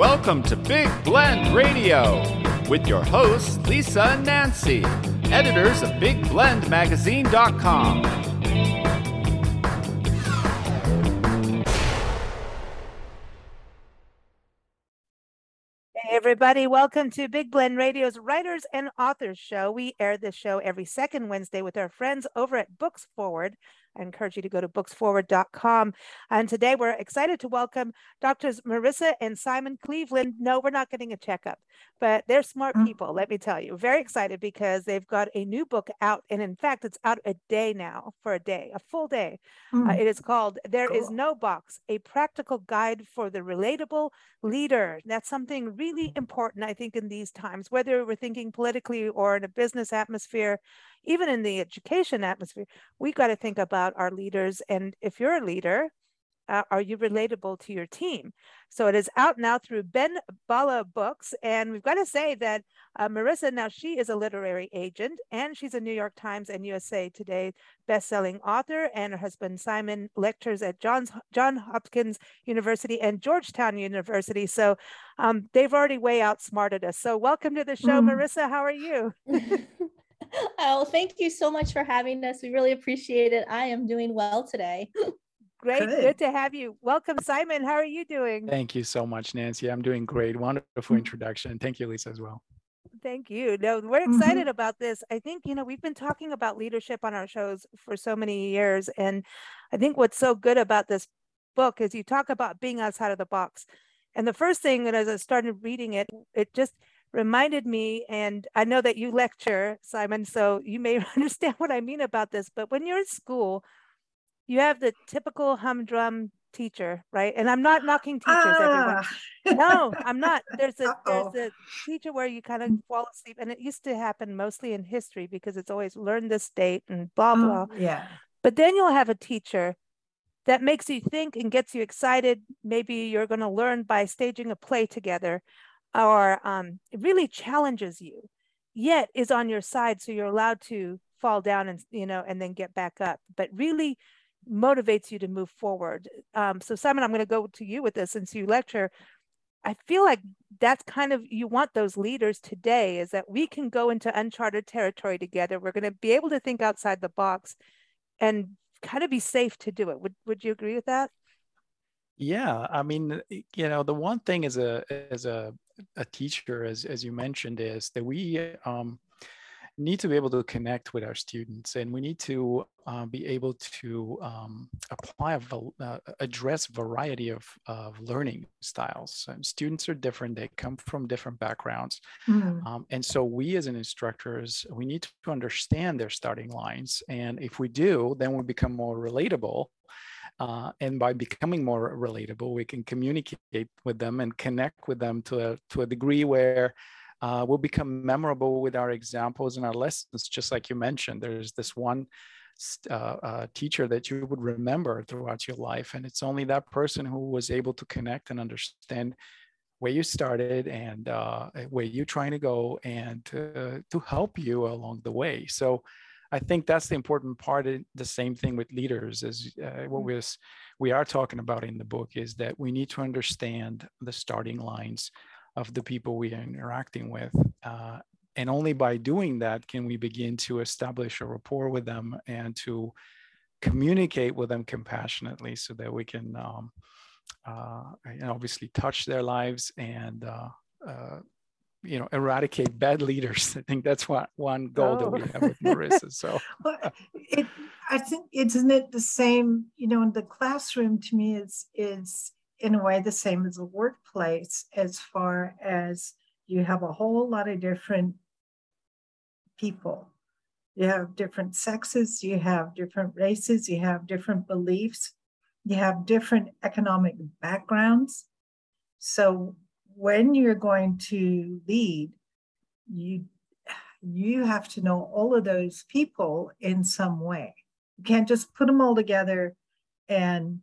Welcome to Big Blend Radio with your hosts, Lisa and Nancy, editors of BigBlendMagazine.com. Hey, everybody. Welcome to Big Blend Radio's Writers and Authors Show. We air this show every second Wednesday with our friends over at Books Forward. I encourage you to go to booksforward.com. And today we're excited to welcome Doctors Marisa and Simon Cleveland. No, we're not getting a checkup, but they're smart mm. people, let me tell you. Very excited because they've got a new book out. And in fact, it's out a day now for a day, a full day. Mm. Uh, it is called There cool. Is No Box, a practical guide for the relatable leader. That's something really important, I think, in these times, whether we're thinking politically or in a business atmosphere even in the education atmosphere, we got to think about our leaders. And if you're a leader, uh, are you relatable to your team? So it is out now through Ben Bala Books. And we've got to say that uh, Marisa, now she is a literary agent and she's a New York Times and USA Today best-selling author. And her husband Simon lectures at Johns, John Hopkins University and Georgetown University. So um, they've already way outsmarted us. So welcome to the show, mm. Marisa. How are you? oh, thank you so much for having us. We really appreciate it. I am doing well today. Great. Good. Good. to have you. Welcome, Simon. How are you doing? Thank you so much, Nancy. I'm doing great. Wonderful introduction. Thank you, Lisa, as well. Thank you. No, we're mm-hmm. excited mm-hmm. about this. I think, you know, we've been talking about leadership on our shows for so many years. And I think what's so good about this book is you talk about being outside of the box. And the first thing that as I started reading it, it just reminded me, and I know that you lecture, Simon, so you may understand what I mean about this, but when you're in school, you have the typical humdrum teacher, right? And I'm not knocking teachers, ah. everyone. No, I'm not. There's a Uh-oh. there's a teacher where you kind of fall asleep, and it used to happen mostly in history because it's always learn this date and blah mm, blah. yeah. But then you'll have a teacher that makes you think and gets you excited. Maybe you're going to learn by staging a play together, or um, it really challenges you, yet is on your side. So you're allowed to fall down and, you know, and then get back up, but really motivates you to move forward. Um, so Simon, I'm going to go to you with this since you lecture. I feel like that's kind of you want those leaders today is that we can go into uncharted territory together. We're going to be able to think outside the box and kind of be safe to do it. Would would you agree with that? Yeah, I mean, you know, the one thing as a as a a teacher, as, as you mentioned, is that we um, need to be able to connect with our students and we need to uh, be able to um, apply a uh, address variety of, of learning styles. And students are different they come from different backgrounds. Mm. um, and so we as an instructors we need to understand their starting lines and if we do then we become more relatable uh, and by becoming more relatable, we can communicate with them and connect with them to a, to a degree where uh, we'll become memorable with our examples and our lessons, just like you mentioned. There's this one uh, uh, teacher that you would remember throughout your life, and it's only that person who was able to connect and understand where you started and uh, where you're trying to go and to, to help you along the way. So I think that's the important part. Of the same thing with leaders is uh, what mm. we we are talking about in the book is that we need to understand the starting lines of the people we are interacting with. Uh, and only by doing that can we begin to establish a rapport with them and to communicate with them compassionately so that we can um, uh, obviously touch their lives and uh, uh you know eradicate bad leaders. I think that's what one goal oh. that we oh. have with marisa so. Well, it, i think isn't it the same you know in the classroom to me is is in a way the same as a workplace as far as you have a whole lot of different people. You have different sexes you have different races you have different beliefs you have different economic backgrounds. So when you're going to lead, you you have to know all of those people in some way. You can't just put them all together and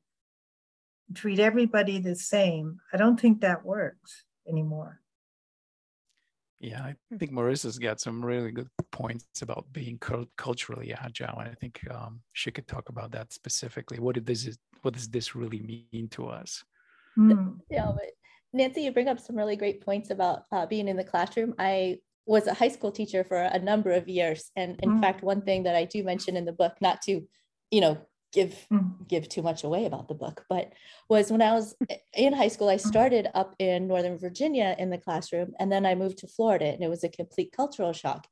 treat everybody the same. I don't think that works anymore. Yeah, I think Marisa's got some really good points about being culturally agile, and I think um, she could talk about that specifically. What did this what does this really mean to us? Mm. Yeah, but Nancy, you bring up some really great points about uh, being in the classroom. I was a high school teacher for a number of years. And in mm. fact, one thing that I do mention in the book, not to, you know, give mm. give too much away about the book, but was when I was in high school, I mm. started up in Northern Virginia in the classroom, and then I moved to Florida, and it was a complete cultural shock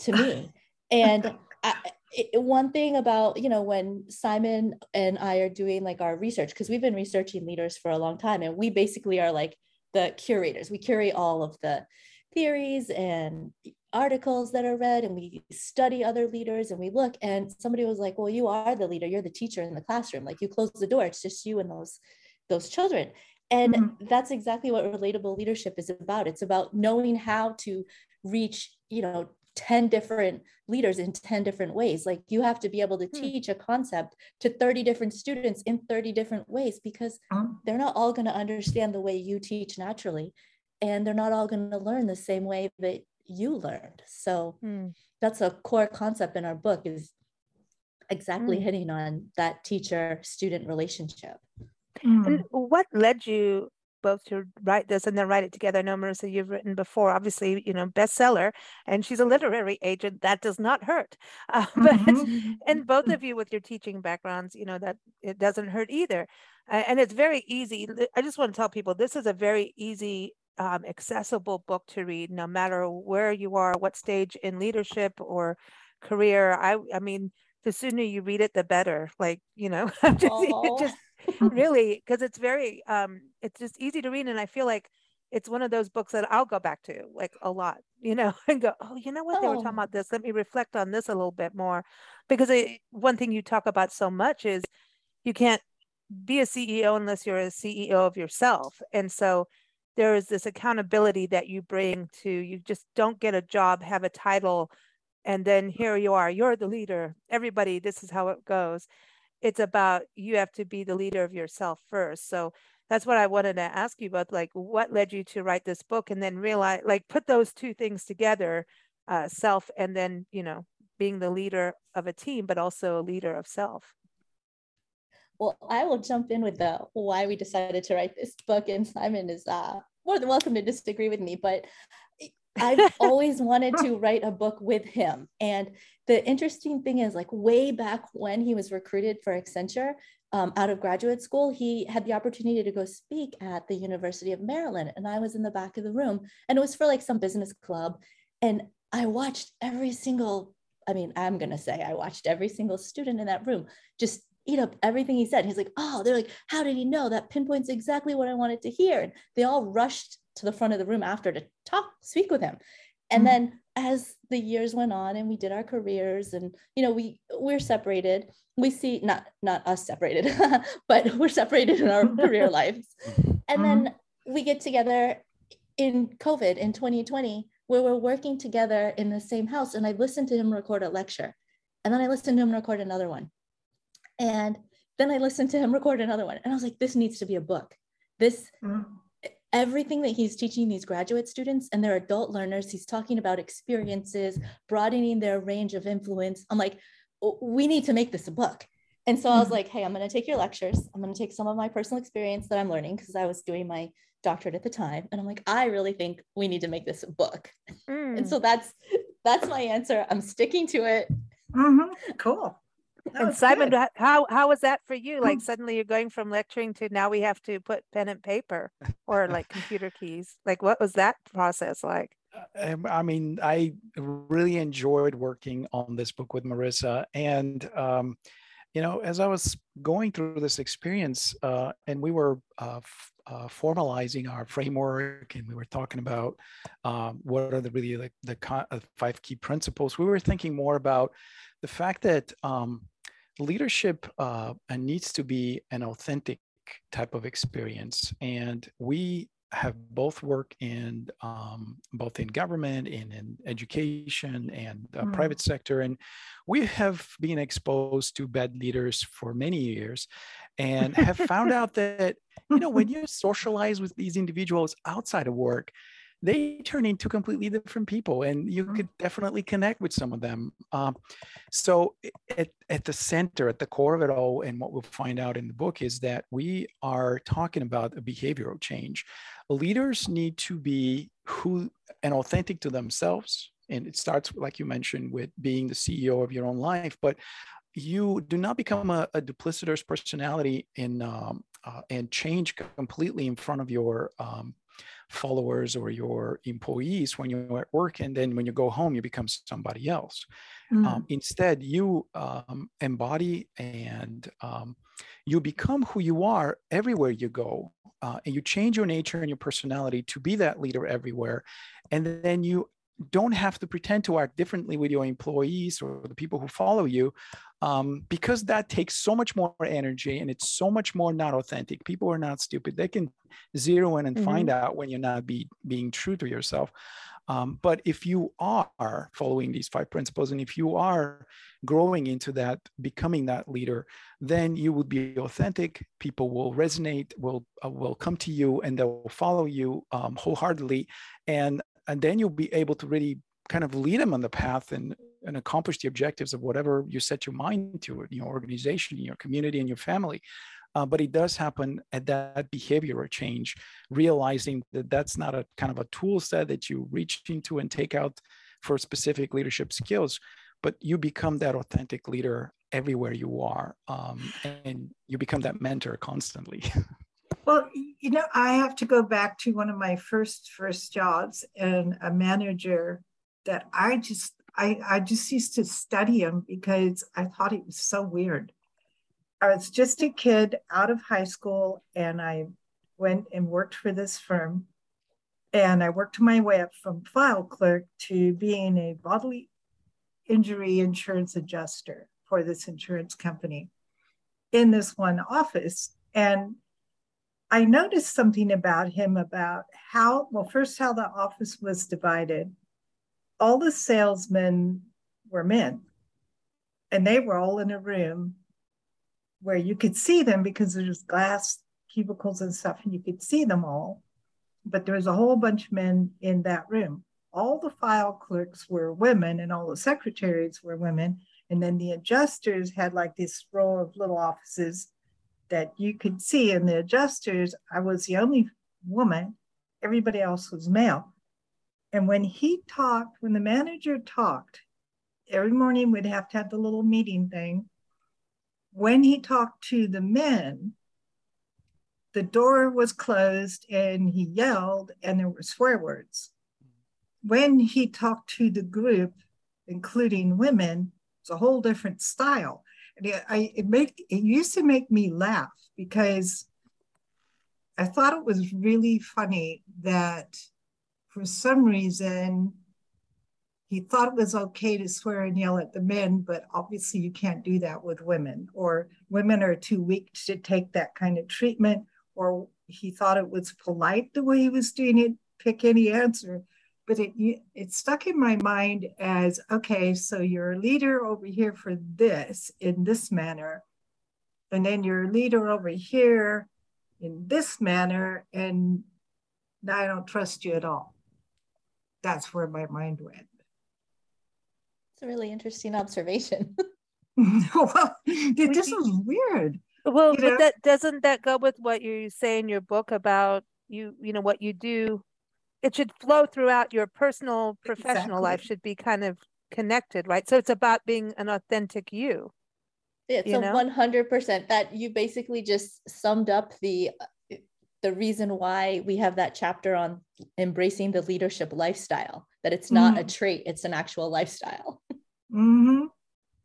to me. and I, it, one thing about you know when simon and i are doing like our research because we've been researching leaders for a long time and we basically are like the curators. We curate all of the theories and articles that are read and we study other leaders and we look and somebody was like well you are the leader. You're the teacher in the classroom. Like you close the door. It's just you and those those children. And mm-hmm. that's exactly what relatable leadership is about. It's about knowing how to reach you know 10 different leaders in 10 different ways like you have to be able to hmm. teach a concept to 30 different students in 30 different ways because uh-huh. they're not all going to understand the way you teach naturally and they're not all going to learn the same way that you learned so hmm. that's a core concept in our book is exactly hmm. hitting on that teacher student relationship and what led you both to write this and then write it together. I know Marisa, you've written before, obviously, you know, bestseller, and she's a literary agent. That does not hurt. Uh, but mm-hmm. and both of you with your teaching backgrounds, you know, that it doesn't hurt either. Uh, and it's very easy. I just want to tell people this is a very easy um, accessible book to read no matter where you are what stage in leadership or career i i mean the sooner you read it the better like you know just, just really because it's very um it's just easy to read and i feel like it's one of those books that i'll go back to like a lot you know and go oh you know what? Oh. they were talking oh. about this. Let me reflect on this a little bit more. Because it, one thing you talk about so much is you can't be a ceo unless you're a ceo of yourself and so there is this accountability that you bring to you just don't get a job have a title and then here you are you're the leader. Everybody this is how it goes it's about you have to be the leader of yourself first. So that's what I wanted to ask you about, like what led you to write this book and then realize, like put those two things together, uh, self and then, you know, being the leader of a team, but also a leader of self. Well, I will jump in with the why we decided to write this book, and Simon is uh, more than welcome to disagree with me. But I've always wanted to write a book with him. And the interesting thing is, like, way back when he was recruited for Accenture um, out of graduate school, he had the opportunity to go speak at the University of Maryland. And I was in the back of the room, and it was for like some business club. And I watched every single, I mean, I'm going to say I watched every single student in that room just eat up everything he said. He's like, oh, they're like, how did he know? That pinpoints exactly what I wanted to hear. And they all rushed to the front of the room after to talk, speak with him. And mm-hmm. then as the years went on and we did our careers and you know we we're separated. We see not not us separated but we're separated in our career lives. And mm-hmm. then we get together in covid in 2020 where we're working together in the same house. And i listened to him record a lecture. And then i listened to him record another one. And then i listened to him record another one. And i was like this needs to be a book. This mm-hmm everything that he's teaching these graduate students and their adult learners, he's talking about experiences, broadening their range of influence. I'm like, we need to make this a book. And so I was mm-hmm. like, hey, I'm going to take your lectures. I'm going to take some of my personal experience that I'm learning because I was doing my doctorate at the time. And I'm like, I really think we need to make this a book. Mm. And so that's that's my answer. I'm sticking to it. Mm-hmm. Cool and Simon, good. how how was that for you? Like suddenly you're going from lecturing to now we have to put pen and paper or like computer keys. Like what was that process like? Uh, um, I mean, I really enjoyed working on this book with Marisa, and um, you know, as I was going through this experience, uh, and we were uh, f- uh, formalizing our framework, and we were talking about um, what are the really like the uh, five key principles. We were thinking more about the fact that um, leadership uh, needs to be an authentic type of experience. And we have both worked in um, both in government and in education and the mm. private sector and we have been exposed to bad leaders for many years and have found out that you know when you socialize with these individuals outside of work they turn into completely different people and you mm-hmm. could definitely connect with some of them um, so at, at the center at the core of it all and what we'll find out in the book is that we are talking about a behavioral change leaders need to be who and authentic to themselves and it starts like you mentioned with being the ceo of your own life but you do not become a, a duplicitous personality in um, uh, and change completely in front of your um, followers or your employees when you're at work and then when you go home you become somebody else mm. um, instead you um, embody and um, you become who you are everywhere you go uh, and you change your nature and your personality to be that leader everywhere and then you don't have to pretend to act differently with your employees or the people who follow you um, because that takes so much more energy and it's so much more not authentic. People are not stupid. They can zero in and mm-hmm. find out when you're not be, being true to yourself. Um, but if you are following these five principles and if you are growing into that becoming that leader then you would be authentic. People will resonate will uh, will come to you and they'll follow you um, wholeheartedly. And and then you'll be able to really kind of lead them on the path and, and accomplish the objectives of whatever you set your mind to in your organization, in your community, and your family. Uh, but it does happen at that behavioral change, realizing that that's not a kind of a tool set that you reach into and take out for specific leadership skills, but you become that authentic leader everywhere you are, um, and you become that mentor constantly. Well, you know, I have to go back to one of my first first jobs and a manager that I just I, I just used to study him because I thought it was so weird. I was just a kid out of high school and I went and worked for this firm. And I worked my way up from file clerk to being a bodily injury insurance adjuster for this insurance company in this one office. And I noticed something about him about how, well, first, how the office was divided. All the salesmen were men, and they were all in a room where you could see them because there's glass cubicles and stuff, and you could see them all. But there was a whole bunch of men in that room. All the file clerks were women, and all the secretaries were women. And then the adjusters had like this row of little offices that you could see and the adjusters, I was the only woman, everybody else was male. And when he talked, when the manager talked, every morning we'd have to have the little meeting thing. When he talked to the men, the door was closed and he yelled and there were swear words. When he talked to the group, including women, it's a whole different style. I it make it used to make me laugh because I thought it was really funny that for some reason he thought it was okay to swear and yell at the men, but obviously you can't do that with women, or women are too weak to take that kind of treatment, or he thought it was polite the way he was doing it, pick any answer. But it it stuck in my mind as okay so you're a leader over here for this in this manner and then you're a leader over here in this manner and i don't trust you at all that's where my mind went. It's a really interesting observation. Well it just was weird well you know? that doesn't that go with what you say in your book about you you know what you do? It should flow throughout your personal professional exactly. life should be kind of connected right? So it's about being an authentic you it's a 100% that you basically just summed up the the reason why we have that chapter on embracing the leadership lifestyle that it's not mm-hmm. a trait it's an actual lifestyle mm-hmm.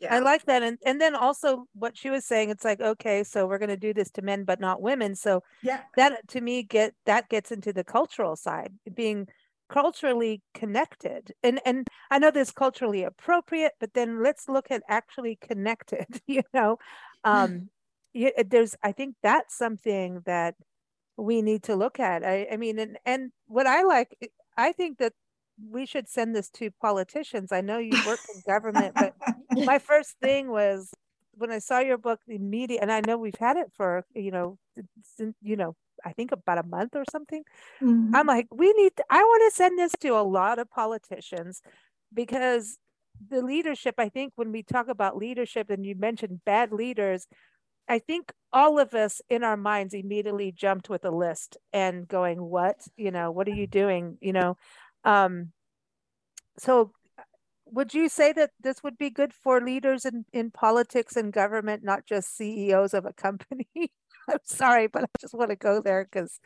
Yeah. I like that. And and then also what she was saying, it's like, okay, so we're gonna do this to men but not women. So yeah, that to me get that gets into the cultural side, being culturally connected. And and I know this culturally appropriate, but then let's look at actually connected, you know. Um yeah, there's I think that's something that we need to look at. I, I mean and and what I like I think that we should send this to politicians. I know you work in government, but my first thing was when I saw your book, the media, and I know we've had it for, you know, since, you know, I think about a month or something. Mm-hmm. I'm like, we need, to, I want to send this to a lot of politicians because the leadership, I think when we talk about leadership and you mentioned bad leaders, I think all of us in our minds immediately jumped with a list and going, what, you know, what are you doing? You know, um, so would you say that this would be good for leaders in, in politics and government, not just CEOs of a company? I'm sorry, but I just want to go there because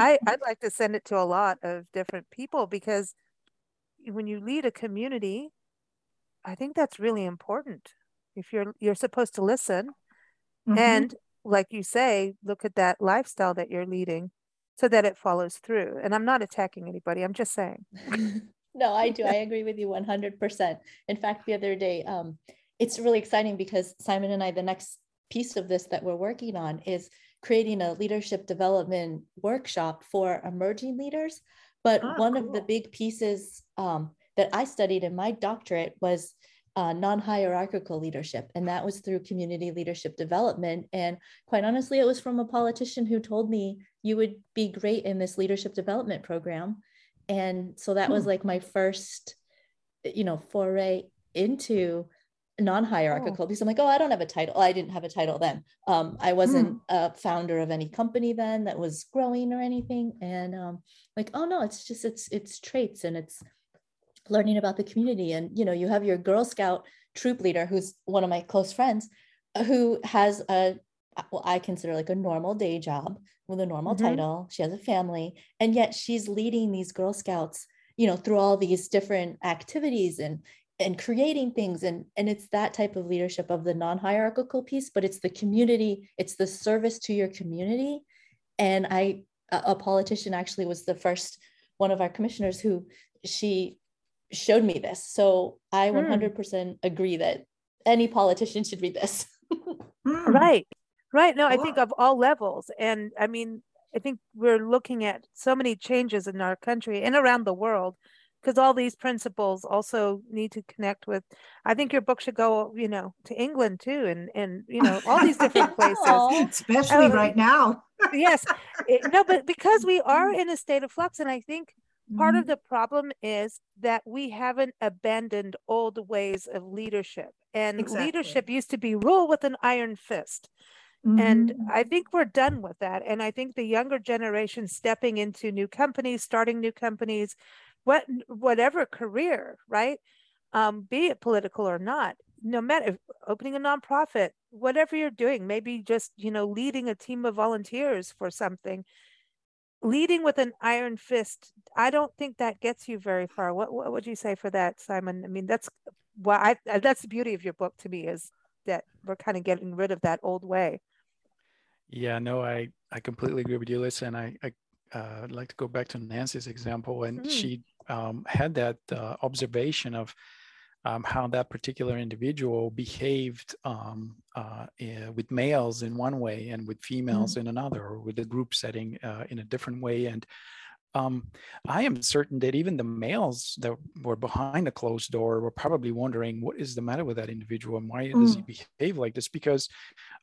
I, I'd like to send it to a lot of different people because when you lead a community, I think that's really important. If you're you're supposed to listen mm-hmm. and like you say, look at that lifestyle that you're leading so that it follows through. And I'm not attacking anybody. I'm just saying. no, I do. I agree with you 100%. In fact, the other day, um, it's really exciting because Simon and I, the next piece of this that we're working on is creating a leadership development workshop for emerging leaders. But oh, one cool. of the big pieces um, that I studied in my doctorate was uh, non-hierarchical leadership and that was through community leadership development and quite honestly it was from a politician who told me you would be great in this leadership development program and so that was hmm. like my first you know foray into non-hierarchical oh. because i'm like oh i don't have a title i didn't have a title then um, i wasn't hmm. a founder of any company then that was growing or anything and um, like oh no it's just it's it's traits and it's learning about the community. And you know you have your girl scout troop leader who's one of my close friends uh, who has a well i consider like a normal day job with a normal mm-hmm. title. She has a family. And yet she's leading these girl scouts you know through all these different activities and and creating things. And and it's that type of leadership of the non-hierarchical piece but it's the community it's the service to your community. And i a politician actually was the first one of our commissioners who she showed me this. So I 100% mm. agree that any politician should read this. mm. Right. Right. No, I think of all levels. And I mean, I think we're looking at so many changes in our country and around the world because all these principles also need to connect with i think your book should go you know to england too and and you know all these different places especially um, right now yes it, no but because we are in a state of flux and i think Part mm-hmm. of the problem is that we haven't abandoned old ways of leadership. And exactly. leadership used to be rule with an iron fist. Mm-hmm. And I think we're done with that. And I think the younger generation stepping into new companies, starting new companies, what whatever career, right? Um, be it political or not, no matter opening a nonprofit, whatever you're doing, maybe just you know leading a team of volunteers for something leading with an iron fist i don't think that gets you very far. What, what would you say for that simon? I mean that's well i that's the beauty of your book to me is that we're kind of getting rid of that old way. Yeah no i i completely agree with you listen i i uh, would like to go back to nancy's example and mm. she um, had that uh, observation of um, how that particular individual behaved um, uh, eh, with males in one way and with females mm-hmm. in another, or with a group setting uh, in a different way. And um, I am certain that even the males that were behind the closed door were probably wondering what is the matter with that individual and why mm. does he mm. behave like this? Because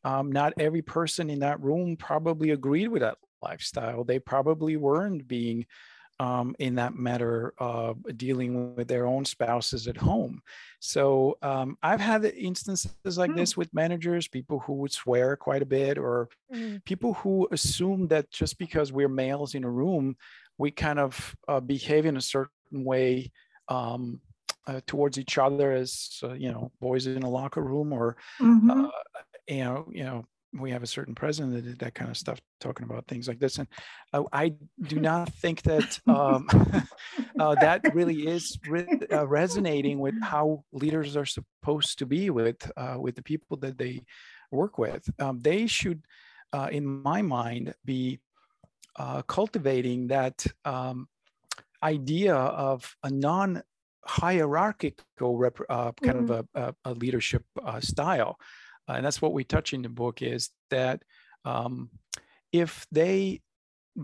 um, not every person in that room probably agreed with that lifestyle. They probably weren't being um, in that matter of dealing with their own spouses at home. So um, I've had instances like mm. this with managers, people who would swear quite a bit, or mm. people who assume that just because we're males in a room, we kind of uh, behave in a certain way. Um, uh, towards each other as uh, you know boys in a locker room or mm-hmm. Uh, you know you know we have a certain president that did that kind of stuff, talking about things like this. And uh, I do not think that um, uh, that really is re- uh, resonating with how leaders are supposed to be with uh, with the people that they work with. Um, they should, uh, in my mind, be uh, cultivating that um, idea of a non hierarchical rep, kind mm-hmm. of a, a, leadership style and that's what we touch in the book is that um, if they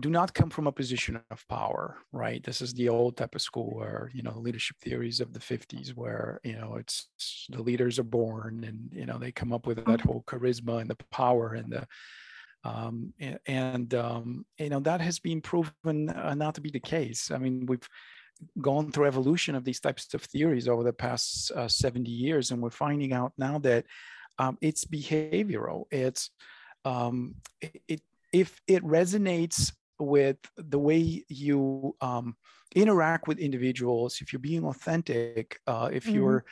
do not come from a position of power right? This is the old type of school where you know leadership theories of the 50s where you know it's the leaders are born and you know they come up with that whole charisma and the power and the um, and um, you know that has been proven uh, not to be the case. I mean we've gone through evolution of these types of theories over the past uh, 70 years and we're finding out now that um, it's behavioral. It's um, it, if it resonates with the way you um, interact with individuals, if you're being authentic, uh, if mm-hmm. you're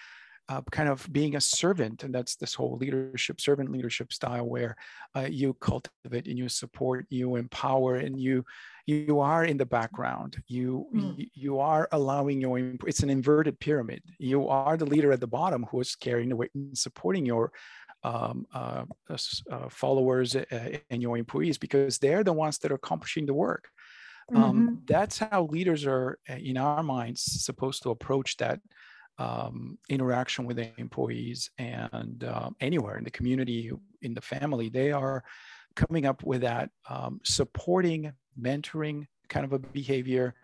uh, kind of being a servant, and that's this whole leadership, servant leadership style, where uh, you cultivate and you support, you empower, and you you are in the background. You mm. you, are allowing your. It's an inverted pyramid. You are the leader at the bottom who is carrying the weight and supporting your um, uh, uh, followers uh, and your employees because they're the ones that are accomplishing the work. Um, mm-hmm. That's how leaders are, uh, in our minds, supposed to approach that um, interaction with the employees and uh, anywhere in the community, in the family. They are coming up with that um, supporting, mentoring kind of a behavior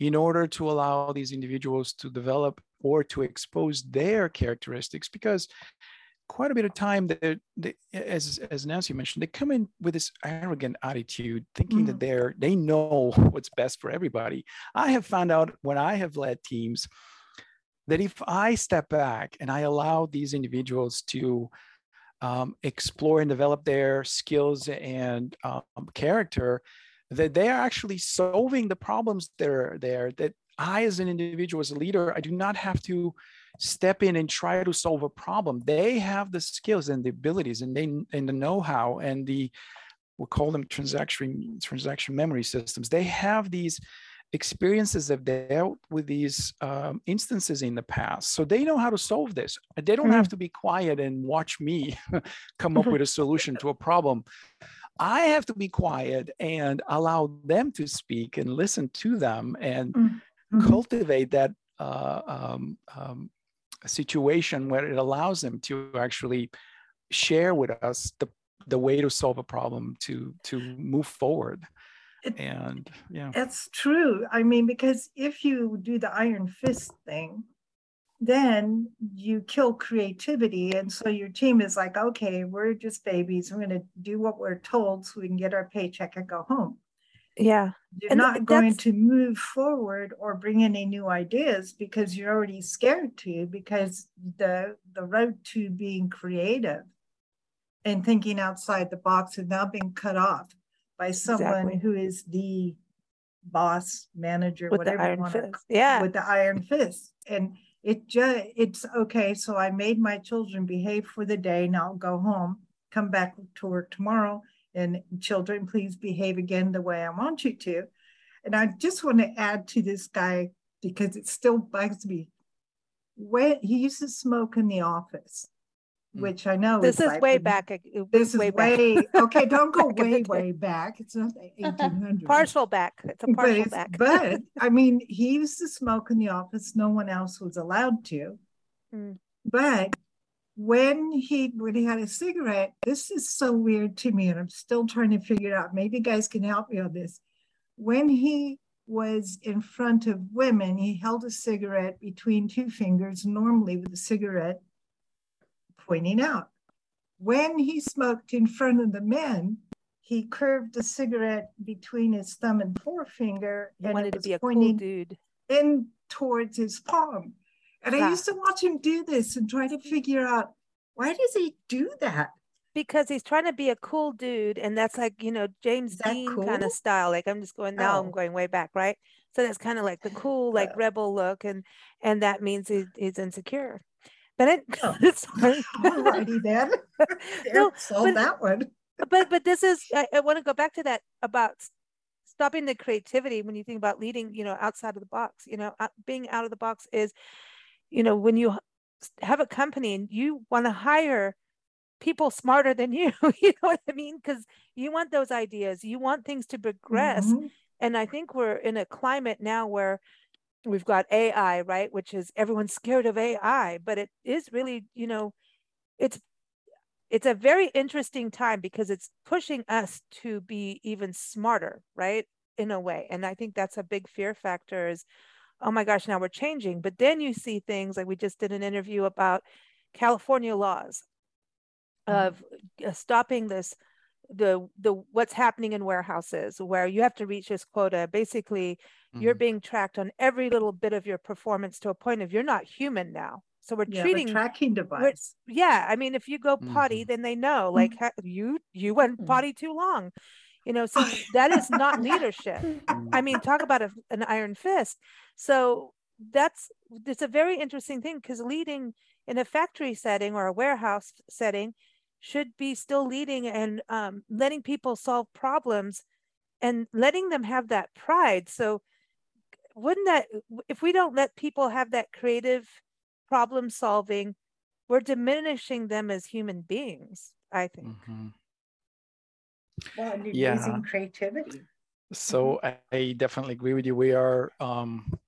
in order to allow these individuals to develop or to expose their characteristics because quite a bit of time that they, as as Nancy mentioned, they come in with this arrogant attitude, thinking mm. that they're they know what's best for everybody. I have found out when I have led teams that if I step back and I allow these individuals to um, explore and develop their skills and um, character, that they are actually solving the problems that are there. That I, as an individual, as a leader, I do not have to step in and try to solve a problem. They have the skills and the abilities and they and the know-how and the we'll call them transaction transaction memory systems. They have these experiences have dealt with these um, instances in the past so they know how to solve this they don't mm-hmm. have to be quiet and watch me come up with a solution to a problem i have to be quiet and allow them to speak and listen to them and mm-hmm. cultivate that uh, um, um, situation where it allows them to actually share with us the, the way to solve a problem to to move forward it, and yeah. That's true. I mean because if you do the iron fist thing then you kill creativity. And so your team is like okay we're just babies. We're going to do what we're told so we can get our paycheck and go home. Yeah. You're and not going to move forward or bring any new ideas because you're already scared to because the the road to being creative and thinking outside the box is now being cut off by someone exactly. who is the boss manager with whatever the iron fist. yeah with the iron fist and it just it's okay so i made my children behave for the day now I'll go home come back to work tomorrow and children, please behave again the way I want you to. And I just want to add to this guy because it still bugs me. When he used to smoke in the office. Which I know this is, like, way back. This way is way back. okay. Don't go way way back. It's not the 1800s. partial back. It's a partial but back. but I mean, he used to smoke in the office. No one else was allowed to. Mm. But when he when he had a cigarette, this is so weird to me, and I'm still trying to figure it out. Maybe you guys can help me on this. When he was in front of women, he held a cigarette between two fingers, normally with a cigarette pointing out. When he smoked in front of the men, he curved the cigarette between his thumb and forefinger he and wanted to be a cool dude in towards his palm. And I used to watch him do this and try to figure out why does he do that? Because he's trying to be a cool dude, and that's like you know James Dean cool? kind of style. Like I'm just going now. Oh. I'm going way back, right? So that's kind of like the cool, like uh, rebel look, and and that means he, he's insecure. But it, oh. alrighty then. no, solve that one. but but this is I, I want to go back to that about stopping the creativity when you think about leading you know outside of the box you know being out of the box is you know when you have a company and you want to hire people smarter than you you know what i mean because you want those ideas you want things to progress mm-hmm. and i think we're in a climate now where we've got ai right which is everyone's scared of ai but it is really you know it's it's a very interesting time because it's pushing us to be even smarter right in a way and i think that's a big fear factor is oh my gosh, now we're changing. But then you see things like we just did an interview about California laws mm-hmm. of uh, stopping this the the what's happening in warehouses where you have to reach this quota basically mm-hmm. you're being tracked on every little bit of your performance to a point of you're not human now so we're yeah, treating tracking device. Yeah, I mean, if you go potty, Mhm. then they know, Mm-hmm. like ha- you you went Mhm. potty too long. You know, so that is not leadership. I mean, talk about a, an iron fist. So that's it's a very interesting thing because leading in a factory setting or a warehouse setting should be still leading and um, letting people solve problems and letting them have that pride. So wouldn't that if we don't let people have that creative problem solving, we're diminishing them as human beings. I think. Mhm. Well, and you're Yeah. using creativity. So I, I definitely agree with you. We are, um,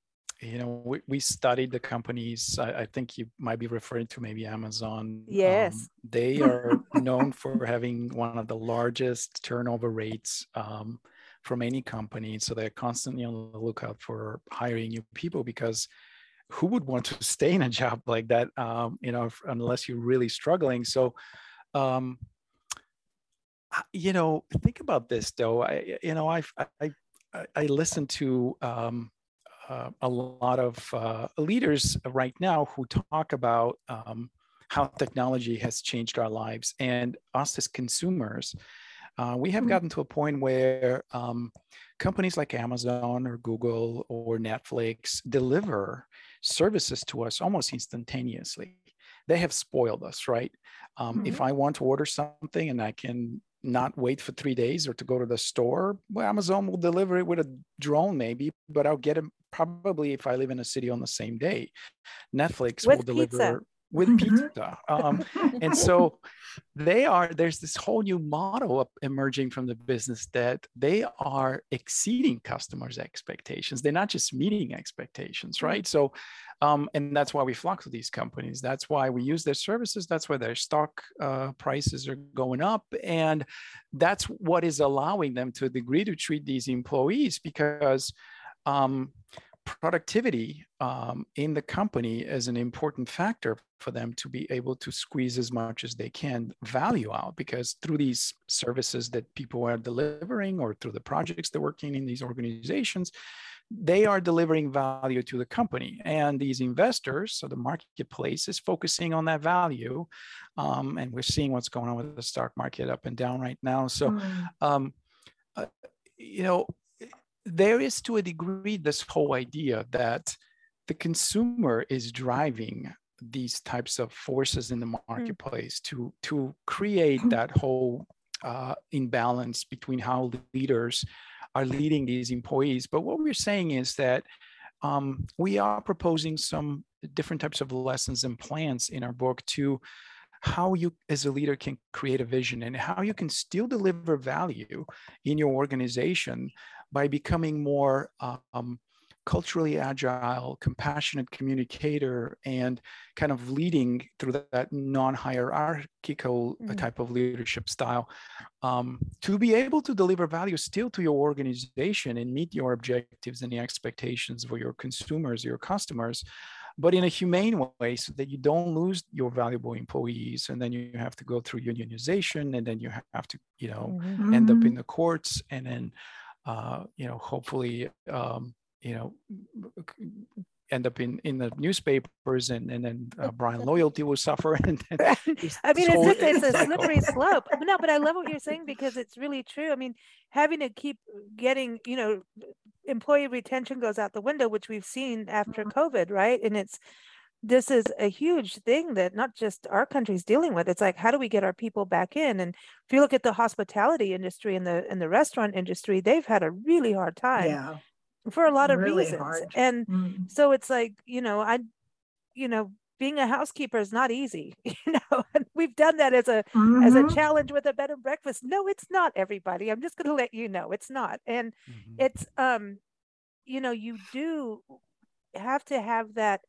you know, we, we studied the companies. I, I think you might be referring to maybe Amazon. Yes. Um, they are known for having one of the largest turnover rates um, from any company. So they're constantly on the lookout for hiring new people because who would want to stay in a job like that, um, you know, unless you're really struggling. So, um, you know, think about this though. I, you know, I've, I, I, I listen to um, uh, a lot of uh, leaders right now who talk about um, how technology has changed our lives and us as consumers. Uh, we have Mhm. gotten to a point where um, companies like Amazon or Google or Netflix deliver services to us almost instantaneously. They have spoiled us, right? Um, If I want to order something and I can not wait for three days or to go to the store, well, Amazon will deliver it with a drone, maybe, but I'll get it probably if I live in a city on the same day. Netflix will deliver pizza. with Mhm. pizza. Um, and so they are there's this whole new model up emerging from the business that they are exceeding customers expectations they're not just meeting expectations right so um, and that's why we flock to these companies that's why we use their services that's why their stock uh, prices are going up and that's what is allowing them to a degree to treat these employees because um, productivity um, in the company is an important factor for them to be able to squeeze as much as they can value out because through these services that people are delivering or through the projects they're working in these organizations they are delivering value to the company and these investors so the marketplace is focusing on that value um, and we're seeing what's going on with the stock market up and down right now so Mm. um, uh, you know, there is to a degree this whole idea that the consumer is driving these types of forces in the marketplace to to create that whole uh, imbalance between how leaders are leading these employees. But what we're saying is that um, we are proposing some different types of lessons and plans in our book to how you as a leader can create a vision and how you can still deliver value in your organization by becoming more um, culturally agile compassionate communicator and kind of leading through that non-hierarchical uh, Mhm. type of leadership style um, to be able to deliver value still to your organization and meet your objectives and the expectations for your consumers your customers but in a humane way so that you don't lose your valuable employees and then you have to go through unionization and then you have to you know Mhm. end up Mhm. in the courts and then uh, you know hopefully um, you know end up in in the newspapers and and then uh, brand loyalty will suffer and I mean, it's just it's a slippery slope. But No, but I love what you're saying because it's really true. I mean, having to keep getting, you know, employee retention goes out the window, which we've seen after COVID, right? And it's this is a huge thing that not just our country's dealing with. It's like, how do we get our people back in? And if you look at the hospitality industry and the and the restaurant industry, they've had a really hard time Yeah. for a lot of really reasons. hard. And Mm. so it's like you know i you know being a housekeeper is not easy you know and we've done that as a as a Mhm. challenge with a bed and breakfast no it's not everybody i'm just going to let you know it's not and Mhm. it's um you know you do have to have that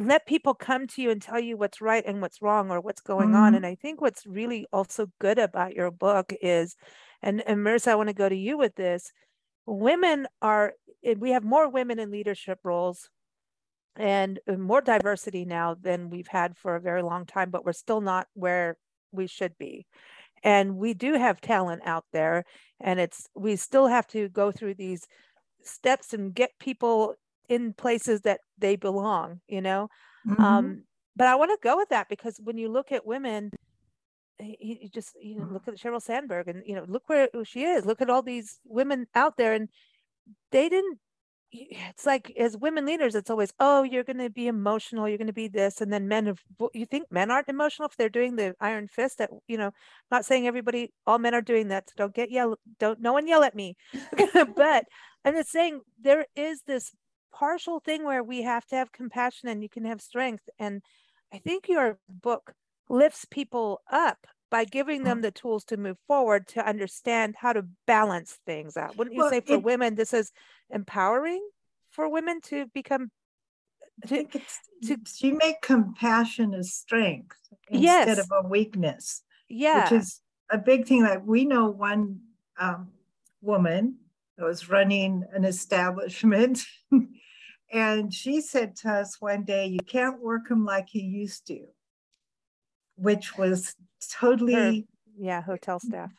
let people come to you and tell you what's right and what's wrong or what's going on Mhm. and i think what's really also good about your book is and, and Marisa, i want to go to you with this women are eh, we have more women in leadership roles and uh, more diversity now than we've had for a very long time but we're still not where we should be and we do have talent out there and it's we still have to go through these steps and get people in places that they belong you know Mm-hmm. Um, but I want to go with that because when you look at women, you, you just you know look at Sheryl Sandberg and you know look where she is. Look at all these women out there, and they didn't it's like as women leaders it's always oh you're going to be emotional you're going to be this and then men have you think men aren't emotional if they're doing the iron fist that you know not saying everybody all men are doing that so don't get yell don't no one yell at me but i'm just saying there is this partial thing where we have to have compassion and you can have strength and i think your book lifts people up by giving them mm. the tools to move forward to understand how to balance things out. Wouldn't you well, say for it, women, this is empowering for women to become? To, to, you make compassion a strength instead of a weakness. Yeah. Which is a big thing. Like we know one um, woman that was running an establishment. and she said to us one day, You can't work them like you used to which was totally her, yeah hotel staff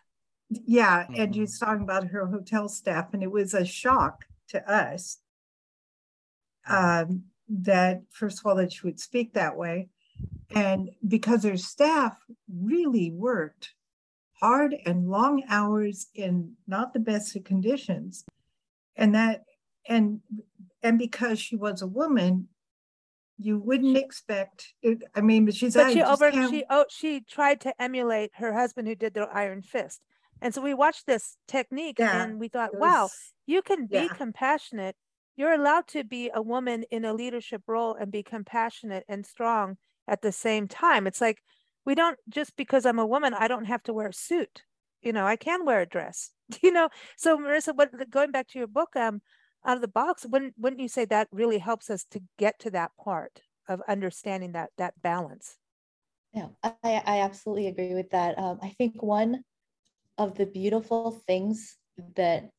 yeah mm-hmm. and she's talking about her hotel staff and it was a shock to us um, that first of all that she would speak that way and because her staff really worked hard and long hours in not the best of conditions and that and and because she was a woman you wouldn't expect it, i mean but she's but she over she oh she tried to emulate her husband who did the iron fist. And so we watched this technique yeah, and we thought was, wow you can be yeah. compassionate. You're allowed to be a woman in a leadership role and be compassionate and strong at the same time. It's like we don't just because i'm a woman i don't have to wear a suit. You know i can wear a dress. You know? So marisa what going back to your book um out of the box wouldn't wouldn't you say that really helps us to get to that part of understanding that that balance? Yeah i i absolutely agree with that. Um, i think one of the beautiful things that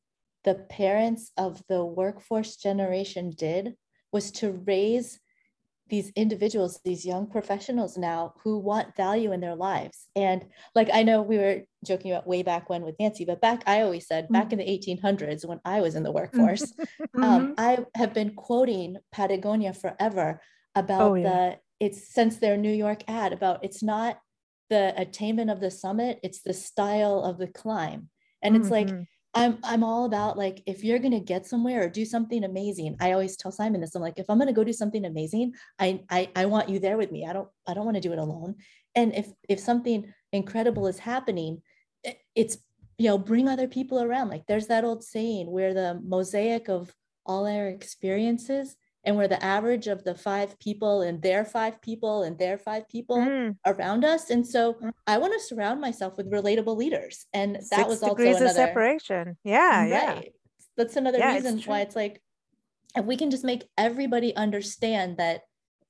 the parents of the workforce generation did was to raise these individuals, these young professionals now who want value in their lives. And like I know we were joking about way back when with Nancy, but back I always said back in the 1800s when I was in the workforce, mm-hmm. um, I have been quoting Patagonia forever about oh, yeah. the it's since their New York ad about it's not the attainment of the summit, it's the style of the climb. And it's mm-hmm. like I'm I'm all about like if you're gonna get somewhere or do something amazing. I always tell Simon this. I'm like, if I'm gonna go do something amazing, I I, I want you there with me. I don't I don't want to do it alone. And if if something incredible is happening, it's you know bring other people around. Like there's that old saying where the mosaic of all our experiences and we're the average of the five people and their five people and their five people mm. around us and so mm. i want to surround myself with relatable leaders and that Six was also degrees another, of separation yeah right. yeah that's another yeah, reason it's why it's like if we can just make everybody understand that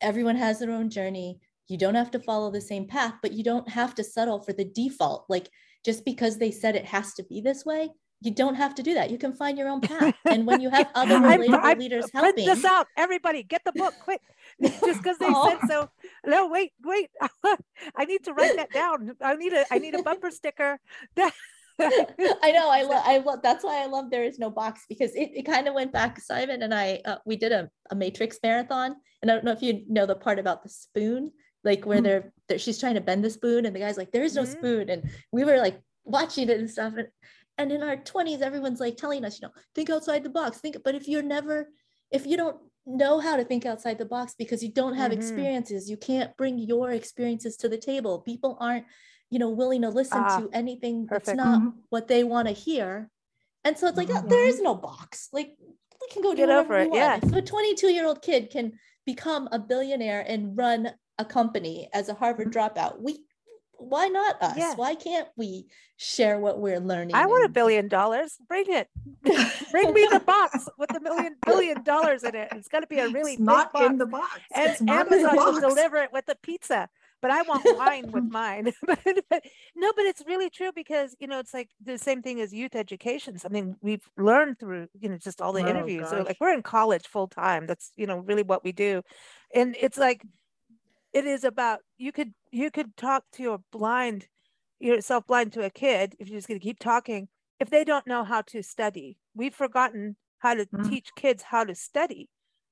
everyone has their own journey you don't have to follow the same path but you don't have to settle for the default like just because they said it has to be this way you don't have to do that. You can find your own path. And when you have other relatable I, I, leaders helping, print this out. Everybody, get the book quick. Just because they oh. said so. No, wait, wait. I need to write that down. I need a I need a bumper sticker. I know. I love. I love. That's why I love. There is no box because it, it kind of went back. Simon and I, uh, we did a, a Matrix marathon, and I don't know if you know the part about the spoon, like where mm-hmm. they're, they're she's trying to bend the spoon, and the guy's like, "There is no mm-hmm. spoon," and we were like watching it and stuff, and and in our 20s everyone's like telling us you know think outside the box think but if you're never if you don't know how to think outside the box because you don't have mm-hmm. experiences you can't bring your experiences to the table people aren't you know willing to listen ah, to anything perfect. that's not mm-hmm. what they want to hear and so it's like mm-hmm. oh, there is no box like we can go get over it yeah if a 22 year old kid can become a billionaire and run a company as a harvard mm-hmm. dropout we why not us? Yeah. Why can't we share what we're learning? I want a billion dollars. Bring it. Bring me the box with a million billion dollars in it. It's going to be a really it's not box. in the box. And Amazon will deliver it with a pizza. But I want wine with mine. but, but, no, but it's really true because you know it's like the same thing as youth education. Something we've learned through you know just all the oh, interviews. So like we're in college full time. That's you know really what we do, and it's like it is about you could you could talk to your blind yourself blind to a kid if you're just going to keep talking if they don't know how to study. We've forgotten how to mm-hmm. teach kids how to study.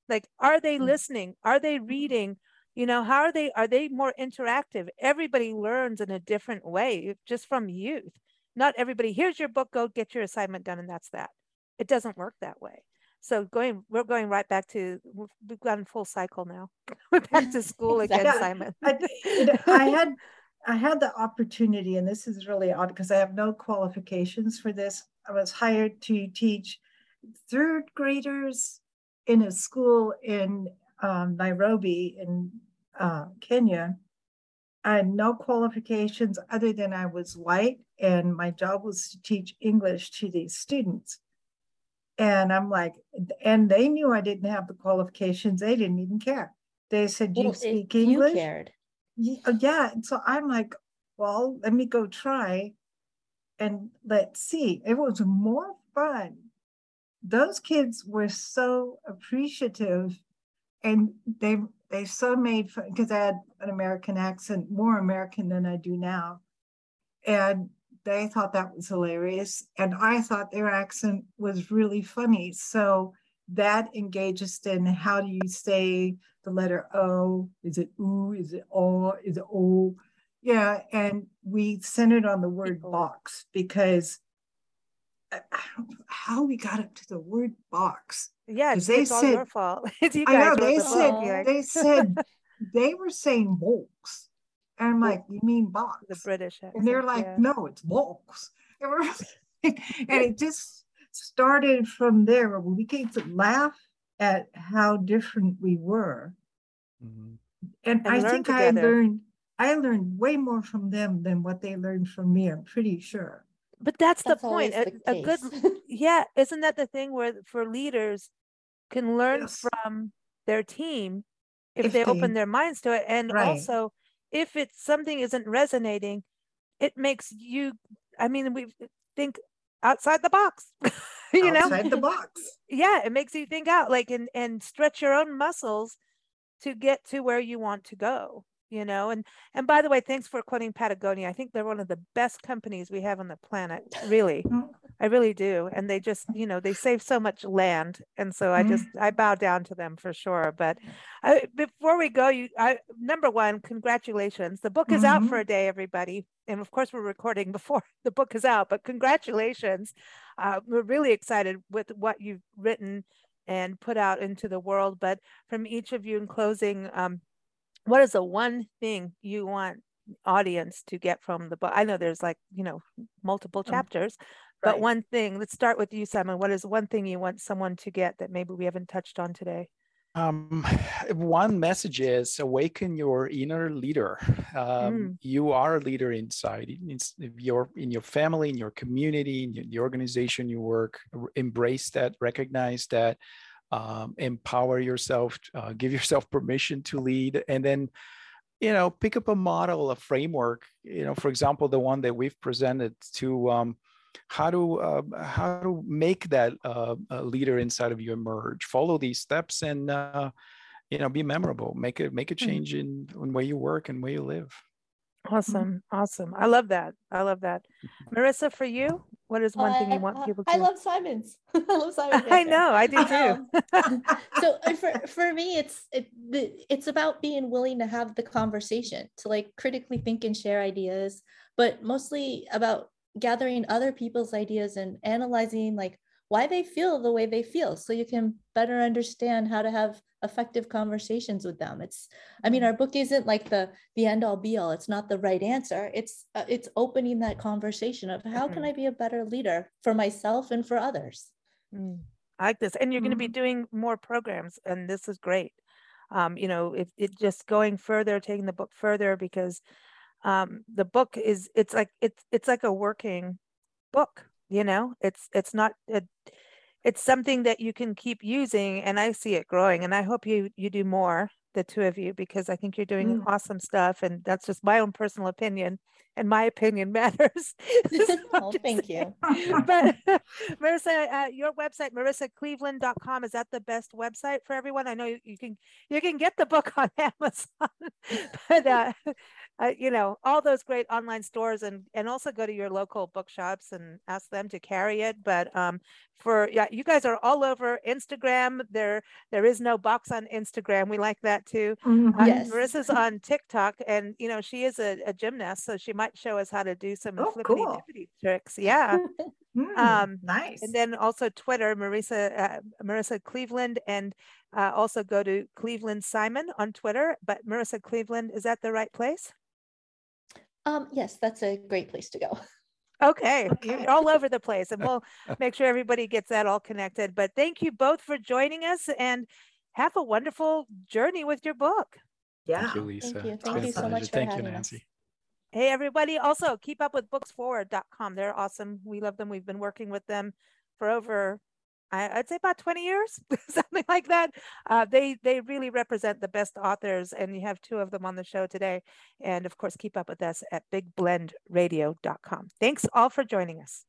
Like are they mm-hmm. listening? Are they reading? You know how are they are they more interactive? Everybody learns in a different way just from youth. Not everybody here's your book go get your assignment done and that's that. It doesn't work that way so going we're going right back to we've gone full cycle now we're back to school again Yeah, simon I, I had I had the opportunity, and this is really odd because I have no qualifications for this. I was hired to teach third graders in a school in um, Nairobi in uh, Kenya. I had no qualifications other than I was white, and my job was to teach English to these students. And I'm like, and they knew I didn't have the qualifications. They didn't even care. They said, "You Well, speak you English." cared. Uh, yeah and so i'm like well let me go try and let's see it was more fun those kids were so appreciative and they they so made fun because i had an american accent more american than i do now and they thought that was hilarious and i thought their accent was really funny so that engages in how do you say the letter O? Is it oo? Is it o? Is it o? Yeah, and we centered on the word box because I I don't know how we got up to the word box. yeah it's, they it's all said- your fault I know they said they said they were saying box, and I'm like, you mean box? the british and they're like, yeah. no, it's box. And and it just started from there we came to laugh at how different we were. Mhm. And, And I learn think I learned I learned way more from them than what they learned from me, I'm pretty sure. but that's, That's the point always a, a good yeah isn't that the thing where for leaders can learn Yes. from their team if, If they, open their minds to it and Right. also if it's something isn't resonating it makes you i mean we think outside the box you know outside the box. yeah it makes you think out like and and stretch your own muscles to get to where you want to go you know and and by the way thanks for quoting patagonia i think they're one of the best companies we have on the planet really Mm. I really do and they just you know they save so much land and so i just i bow down to them for sure but I, before we go you i number one congratulations. The book is out for a day everybody and of course we're recording before the book is out but congratulations. Uh, we're really excited with what you've written and put out into the world but from each of you in closing um, what is the one thing you want audience to get from the book? I know there's like you know multiple Um, chapters but right. one thing let's start with you simon what is one thing you want someone to get that maybe we haven't touched on today Um, one message is awaken your inner leader. Um, Mm. You are a leader inside. in- It's your in your family, in your community, in your- the organization you work. Embrace that. Recognize that. Um, empower yourself. Uh, give yourself permission to lead, and then you know pick up a model, a framework. You know, for example, the one that we've presented to. Um, how to uh, how to make that uh, leader inside of you emerge? Follow these steps and uh, you know be memorable. Make a make a Mhm. change in, in where you work and where you live. Awesome. Awesome. I love that. I love that. Marisa for you what is one thing you want I- people I love Simon's. I love Simon's. i know. I do too. Um, so for for me it's it, it's about being willing to have the conversation to like critically think and share ideas but mostly about gathering other people's ideas and analyzing like why they feel the way they feel so you can better understand how to have effective conversations with them. It's i mean our book isn't like the the end all be all. It's not the right answer. It's uh, it's opening that conversation of how can Mhm. i be a better leader for myself and for others? Mm, I like this. And you're going to be doing more programs, and this is great. Um, you know, if it just going further, taking the book further, because um, the book is it's like it's it's like a working book. You know, it's it's not it, it's something that you can keep using, and I see it growing. And I hope you you do more, the two of you, because I think you're doing Mm. awesome stuff. And that's just my own personal opinion, and my opinion matters. So oh thank saying you but Marisa, uh, your website, marisacleveland.com, is that the best website for everyone? I know you, you can you can get the book on Amazon, but uh, uh, you know, all those great online stores and and also go to your local bookshops and ask them to carry it. But um, for yeah, you guys are all over Instagram. There there is no box on Instagram. We like that too. Mhm. Uh, Yes. Marisa's on TikTok, and you know she is a, a gymnast, so she might show us how to do some Oh, flippity cool. tricks. Yeah. Mm, Um, nice. And then also Twitter, Marisa uh, Marisa Cleveland, and uh, also go to Cleveland Simon on Twitter. But Marisa Cleveland, is that the right place? Um, yes, that's a great place to go. Okay, Okay. you're all over the place, and we'll make sure everybody gets that all connected. But thank you both for joining us, and have a wonderful journey with your book. yeah. Thank you, Lisa. you. Thank been you so much for Thank you, having us. Nancy. Hey, everybody. Also, keep up with booksforward.com. They're awesome. We love them. We've been working with them for over, I, I'd say about 20 years, something like that. Uh, they, they really represent the best authors, and you have two of them on the show today. And of course, keep up with us at bigblendradio.com. Thanks all for joining us.